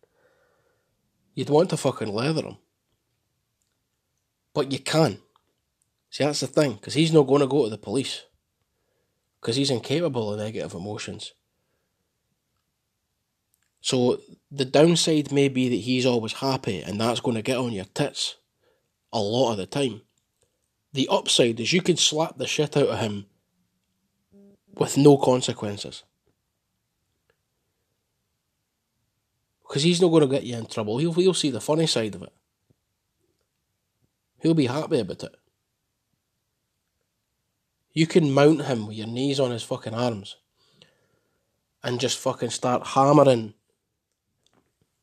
You'd want to fucking leather him. But you can. See, that's the thing, because he's not going to go to the police because he's incapable of negative emotions. So the downside may be that he's always happy and that's going to get on your tits a lot of the time. The upside is you can slap the shit out of him with no consequences. Because he's not going to get you in trouble. He'll, he'll see the funny side of it. He'll be happy about it. You can mount him with your knees on his fucking arms and just fucking start hammering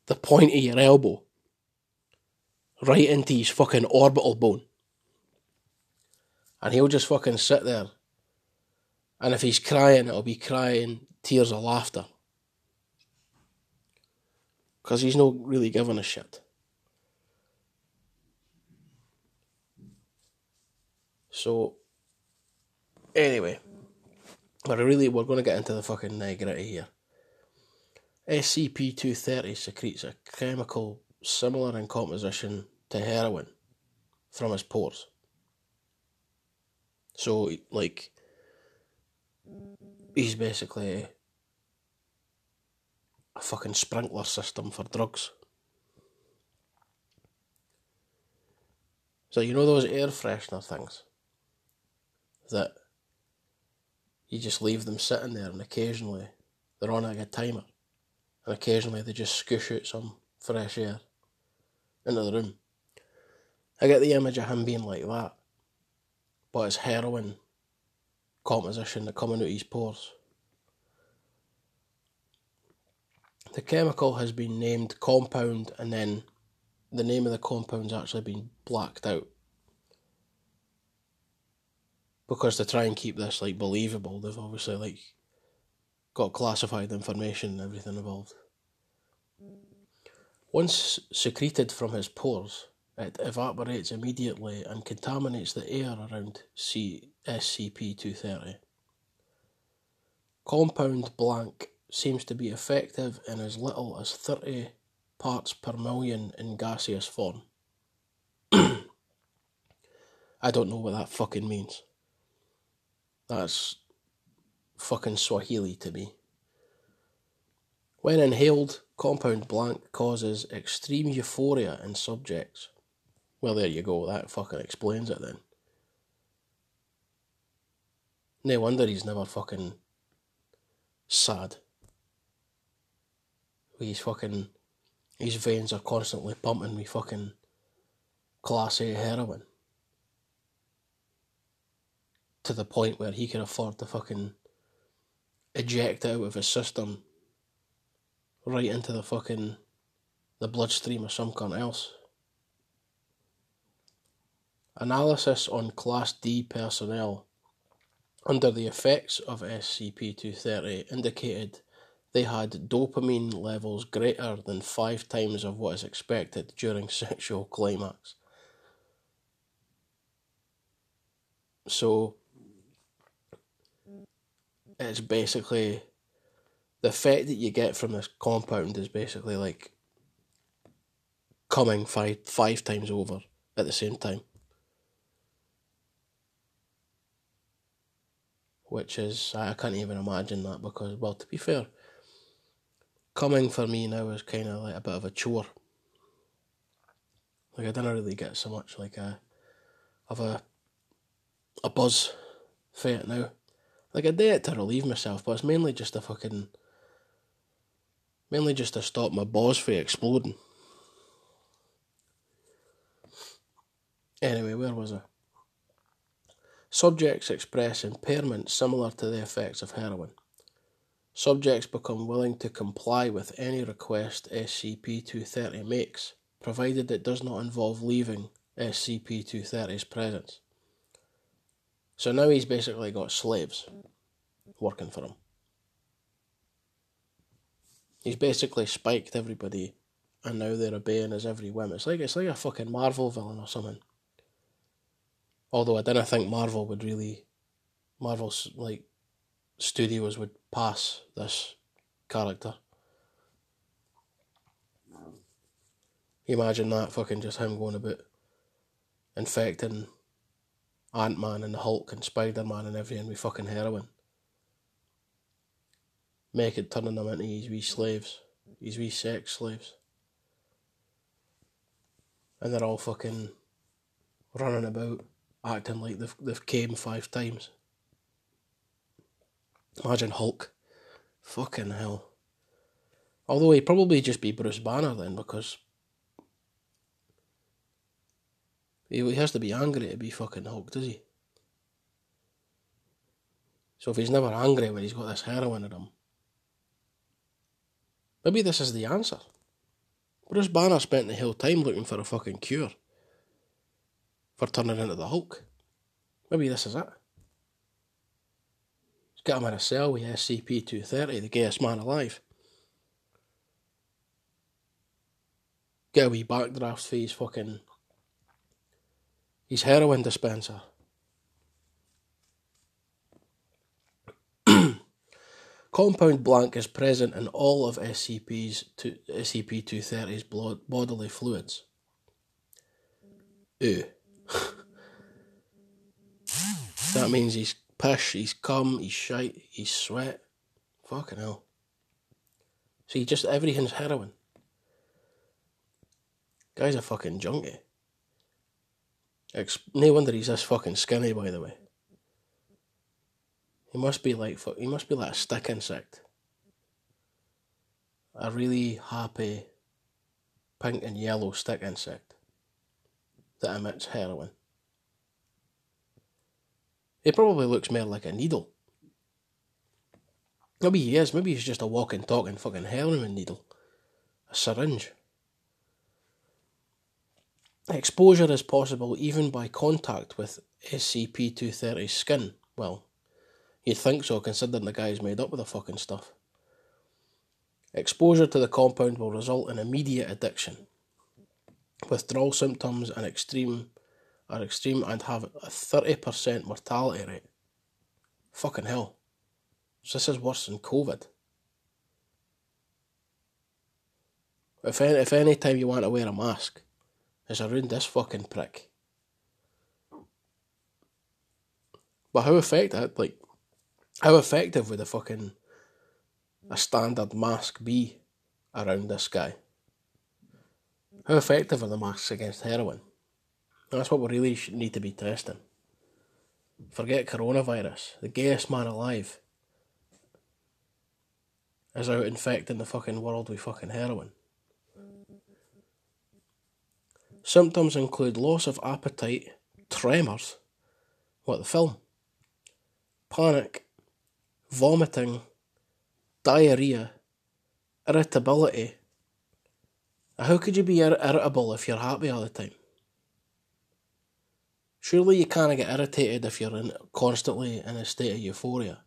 the point of your elbow right into his fucking orbital bone. And he'll just fucking sit there. And if he's crying, it'll be crying tears of laughter. Because he's not really giving a shit. So, Anyway, but really, we're going to get into the fucking nitty here. SCP 230 secretes a chemical similar in composition to heroin from his pores. So, like, he's basically a fucking sprinkler system for drugs. So, you know those air freshener things that you just leave them sitting there and occasionally they're on like a timer and occasionally they just scoosh out some fresh air into the room. I get the image of him being like that, but it's heroin composition that coming out his pores. The chemical has been named compound, and then the name of the compound's actually been blacked out because to try and keep this like believable, they've obviously like got classified information and everything involved. Once secreted from his pores, it evaporates immediately and contaminates the air around C- SCP-230. Compound blank seems to be effective in as little as 30 parts per million in gaseous form. I don't know what that fucking means. That's fucking Swahili to me. When inhaled, compound blank causes extreme euphoria in subjects. Well, there you go, that fucking explains it then. No wonder he's never fucking sad. He's fucking. His veins are constantly pumping me fucking class A heroin to the point where he can afford to fucking eject it out of his system right into the fucking the bloodstream of some cunt else. Analysis on Class D personnel under the effects of SCP 230 indicated they had dopamine levels greater than five times of what is expected during sexual climax. So, it's basically the effect that you get from this compound is basically like coming five five times over at the same time. Which is I can't even imagine that because well to be fair, coming for me now is kinda like a bit of a chore. Like I don't really get so much like a of a a buzz for it now. Like I do it to relieve myself, but it's mainly just a fucking mainly just to stop my balls from exploding. Anyway, where was I? Subjects express impairment similar to the effects of heroin. Subjects become willing to comply with any request SCP 230 makes, provided it does not involve leaving SCP 230's presence. So now he's basically got slaves working for him. He's basically spiked everybody, and now they're obeying his every whim. It's like it's like a fucking Marvel villain or something. Although I didn't think Marvel would really, Marvel's like studios would pass this character. Imagine that fucking just him going about infecting Ant Man and the Hulk and Spider Man and everything with fucking heroin. Make it turning them into his wee slaves, his wee sex slaves. And they're all fucking running about, acting like they've, they've came five times. Imagine Hulk. Fucking hell. Although he'd probably just be Bruce Banner then, because he has to be angry to be fucking Hulk, does he? So if he's never angry when he's got this heroin in him, maybe this is the answer. Bruce Banner spent the whole time looking for a fucking cure for turning into the Hulk. Maybe this is it. Got him in a cell with SCP 230, the gayest man alive. Get a wee backdraft for his fucking his heroin dispenser. Compound blank is present in all of SCP's to, SCP-230's bodily fluids. Ew. that means he's piss, he's cum, he's shite, he's sweat. Fucking hell. See, just everything's heroin. Guy's a fucking junkie. no wonder he's this fucking skinny, by the way. He must be like he must be like a stick insect. a really happy pink and yellow stick insect that emits heroin. He probably looks more like a needle. Maybe he is. Maybe he's just a walking, talking fucking heroin needle. A syringe. Exposure is possible even by contact with SCP 230's skin. Well, you'd think so, considering the guy's made up with the fucking stuff. Exposure to the compound will result in immediate addiction. Withdrawal symptoms and extreme are extreme and have a 30% mortality rate. Fucking hell. So this is worse than COVID. If any, if any time you want to wear a mask, it's around this fucking prick. But how effective, uh, like, how effective would a fucking a standard mask be around this guy? How effective are the masks against heroin? That's what we really need to be testing. Forget coronavirus. The gayest man alive is out infecting the fucking world with fucking heroin. Symptoms include loss of appetite, tremors, what the film, panic, vomiting, diarrhea, irritability. How could you be irritable if you're happy all the time? Surely you can't get irritated if you're in, constantly in a state of euphoria.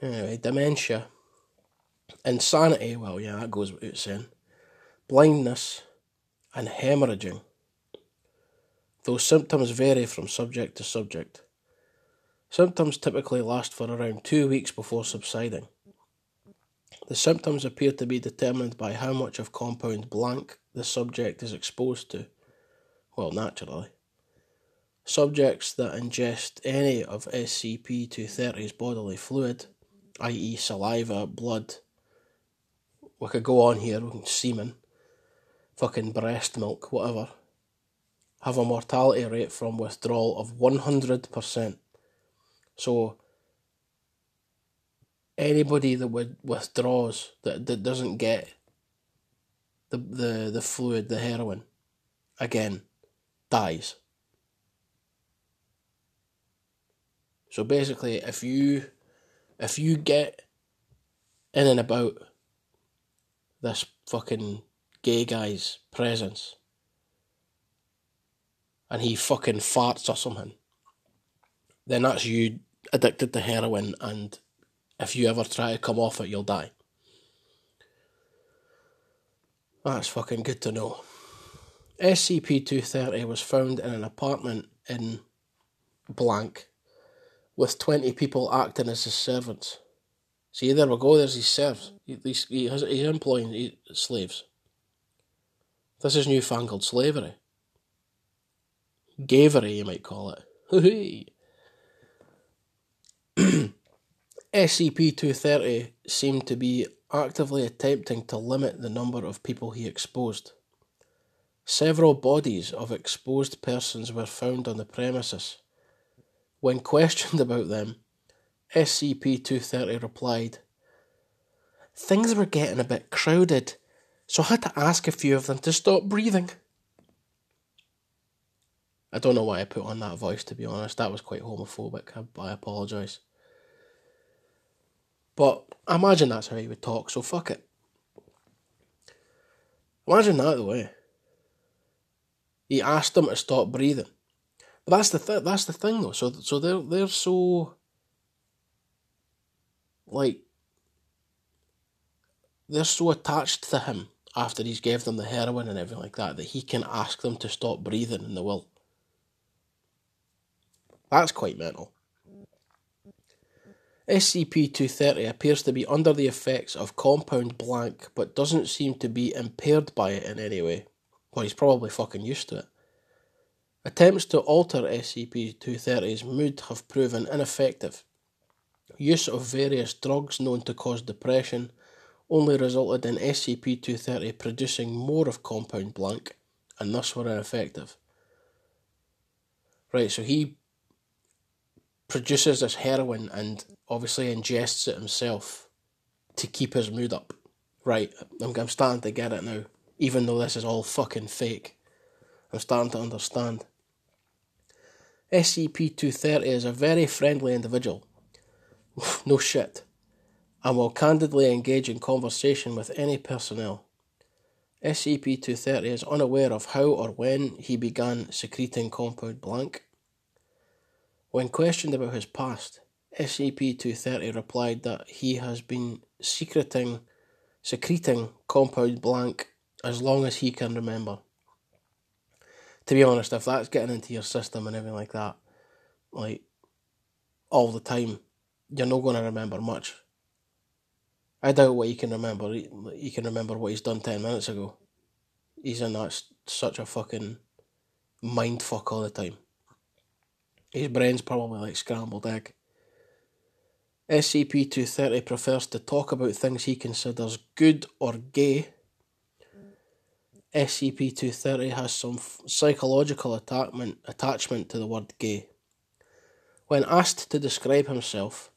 Anyway, dementia, insanity, well, yeah, that goes without saying, blindness, and hemorrhaging. Those symptoms vary from subject to subject. Symptoms typically last for around two weeks before subsiding. The symptoms appear to be determined by how much of compound blank the subject is exposed to. Well, naturally. Subjects that ingest any of SCP 230's bodily fluid i.e., saliva, blood. We could go on here, semen, fucking breast milk, whatever, have a mortality rate from withdrawal of 100%. So, anybody that would withdraws, that, that doesn't get the, the, the fluid, the heroin, again, dies. So basically, if you if you get in and about this fucking gay guy's presence and he fucking farts or something, then that's you addicted to heroin and if you ever try to come off it, you'll die. That's fucking good to know. SCP 230 was found in an apartment in blank with 20 people acting as his servants. See, there we go, there's his serfs. He's, he has, he's employing slaves. This is newfangled slavery. Gavery, you might call it. SCP 230 seemed to be actively attempting to limit the number of people he exposed. Several bodies of exposed persons were found on the premises. When questioned about them, SCP 230 replied, Things were getting a bit crowded, so I had to ask a few of them to stop breathing. I don't know why I put on that voice, to be honest. That was quite homophobic. I, I apologise. But imagine that's how he would talk, so fuck it. Imagine that the way. He asked them to stop breathing. But that's the th- that's the thing though. So so they're they're so like they're so attached to him after he's gave them the heroin and everything like that that he can ask them to stop breathing and they will. That's quite mental. SCP 230 appears to be under the effects of compound blank but doesn't seem to be impaired by it in any way. Well, he's probably fucking used to it. Attempts to alter SCP-230's mood have proven ineffective. Use of various drugs known to cause depression only resulted in SCP-230 producing more of compound blank and thus were ineffective. Right, so he produces this heroin and obviously ingests it himself to keep his mood up. Right, I'm, I'm starting to get it now. Even though this is all fucking fake, I'm starting to understand. SCP 230 is a very friendly individual. no shit. And will candidly engage in conversation with any personnel. SCP 230 is unaware of how or when he began secreting compound blank. When questioned about his past, SCP 230 replied that he has been secreting, secreting compound blank as long as he can remember. To be honest, if that's getting into your system and everything like that, like all the time, you're not going to remember much. I doubt what he can remember. He, he can remember what he's done 10 minutes ago. He's in that such a fucking mind fuck all the time. His brain's probably like scrambled egg. SCP 230 prefers to talk about things he considers good or gay. SCP 230 has some f- psychological attachment, attachment to the word gay. When asked to describe himself,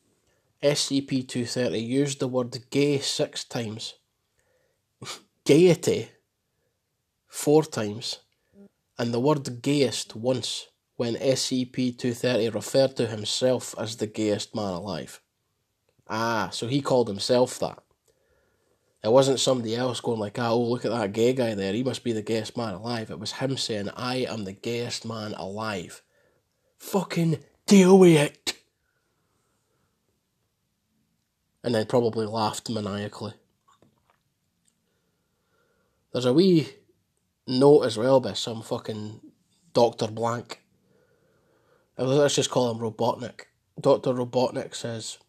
SCP 230 used the word gay six times, gaiety four times, and the word gayest once when SCP 230 referred to himself as the gayest man alive. Ah, so he called himself that. It wasn't somebody else going like, ah, oh, look at that gay guy there. He must be the gayest man alive. It was him saying, I am the gayest man alive. Fucking deal with it. And then probably laughed maniacally. There's a wee note as well by some fucking Dr. Blank. Let's just call him Robotnik. Dr. Robotnik says,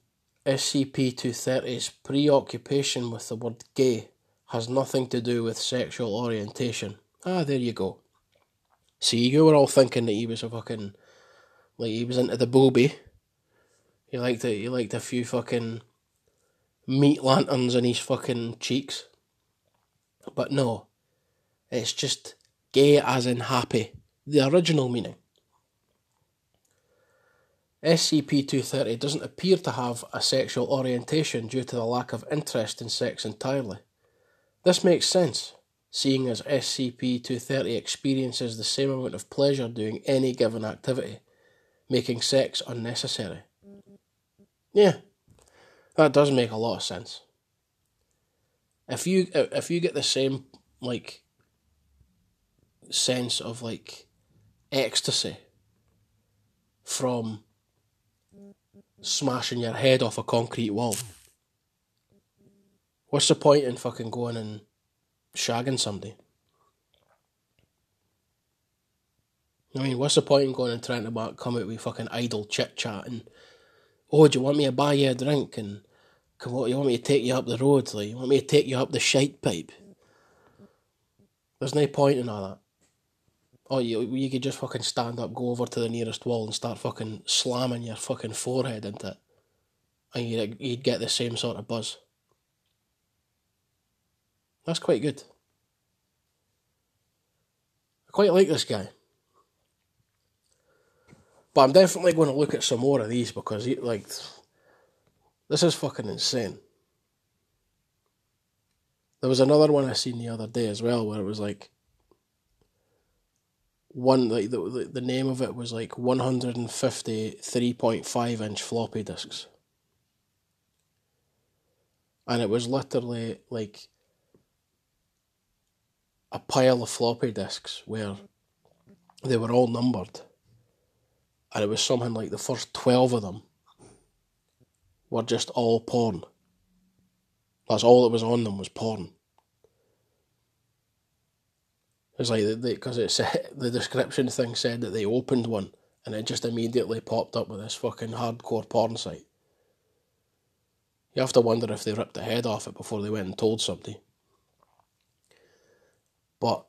SCP 230's preoccupation with the word gay has nothing to do with sexual orientation. Ah, there you go. See, you were all thinking that he was a fucking. Like, he was into the booby. He liked it, he liked a few fucking meat lanterns in his fucking cheeks. But no, it's just gay as in happy. The original meaning. SCP 230 doesn't appear to have a sexual orientation due to the lack of interest in sex entirely. This makes sense, seeing as SCP 230 experiences the same amount of pleasure doing any given activity, making sex unnecessary. Yeah, that does make a lot of sense. If you if you get the same like sense of like ecstasy from smashing your head off a concrete wall. What's the point in fucking going and shagging somebody? I mean, what's the point in going and trying to come out with fucking idle chit chat and, oh, do you want me to buy you a drink and come on, you want me to take you up the road, like you want me to take you up the shite pipe? There's no point in all that. Oh, you you could just fucking stand up, go over to the nearest wall, and start fucking slamming your fucking forehead into it, and you'd you'd get the same sort of buzz. That's quite good. I quite like this guy. But I'm definitely going to look at some more of these because, he, like, this is fucking insane. There was another one I seen the other day as well where it was like one like the the name of it was like 150 3.5 inch floppy disks. And it was literally like a pile of floppy disks where they were all numbered. And it was something like the first 12 of them were just all porn. That's all that was on them was porn it's like because it's the description thing said that they opened one and it just immediately popped up with this fucking hardcore porn site. You have to wonder if they ripped the head off it before they went and told somebody. But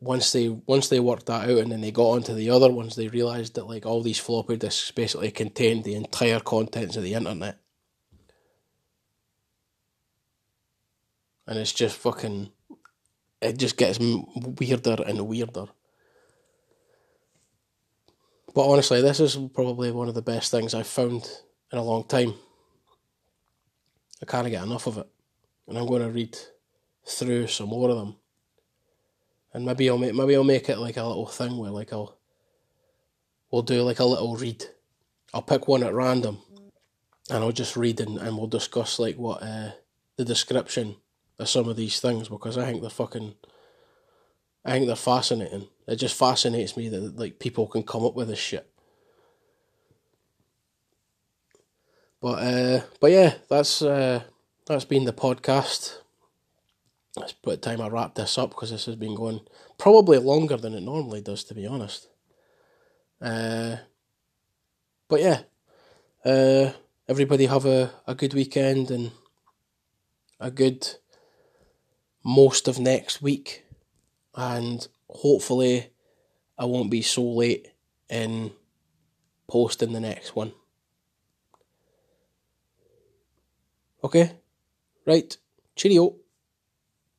once they once they worked that out and then they got onto the other ones, they realised that like all these floppy disks basically contained the entire contents of the internet. And it's just fucking it just gets weirder and weirder. But honestly, this is probably one of the best things I've found in a long time. I can't get enough of it. And I'm going to read through some more of them. And maybe I'll make maybe I'll make it like a little thing where like I'll we'll do like a little read. I'll pick one at random and I'll just read and, and we'll discuss like what uh, the description of some of these things because I think they're fucking I think they're fascinating. It just fascinates me that like people can come up with this shit. But uh, but yeah, that's uh, that's been the podcast. It's about time I wrap this up because this has been going probably longer than it normally does, to be honest. Uh, but yeah, uh, everybody have a, a good weekend and a good most of next week, and hopefully, I won't be so late in posting the next one. Okay, right, cheerio.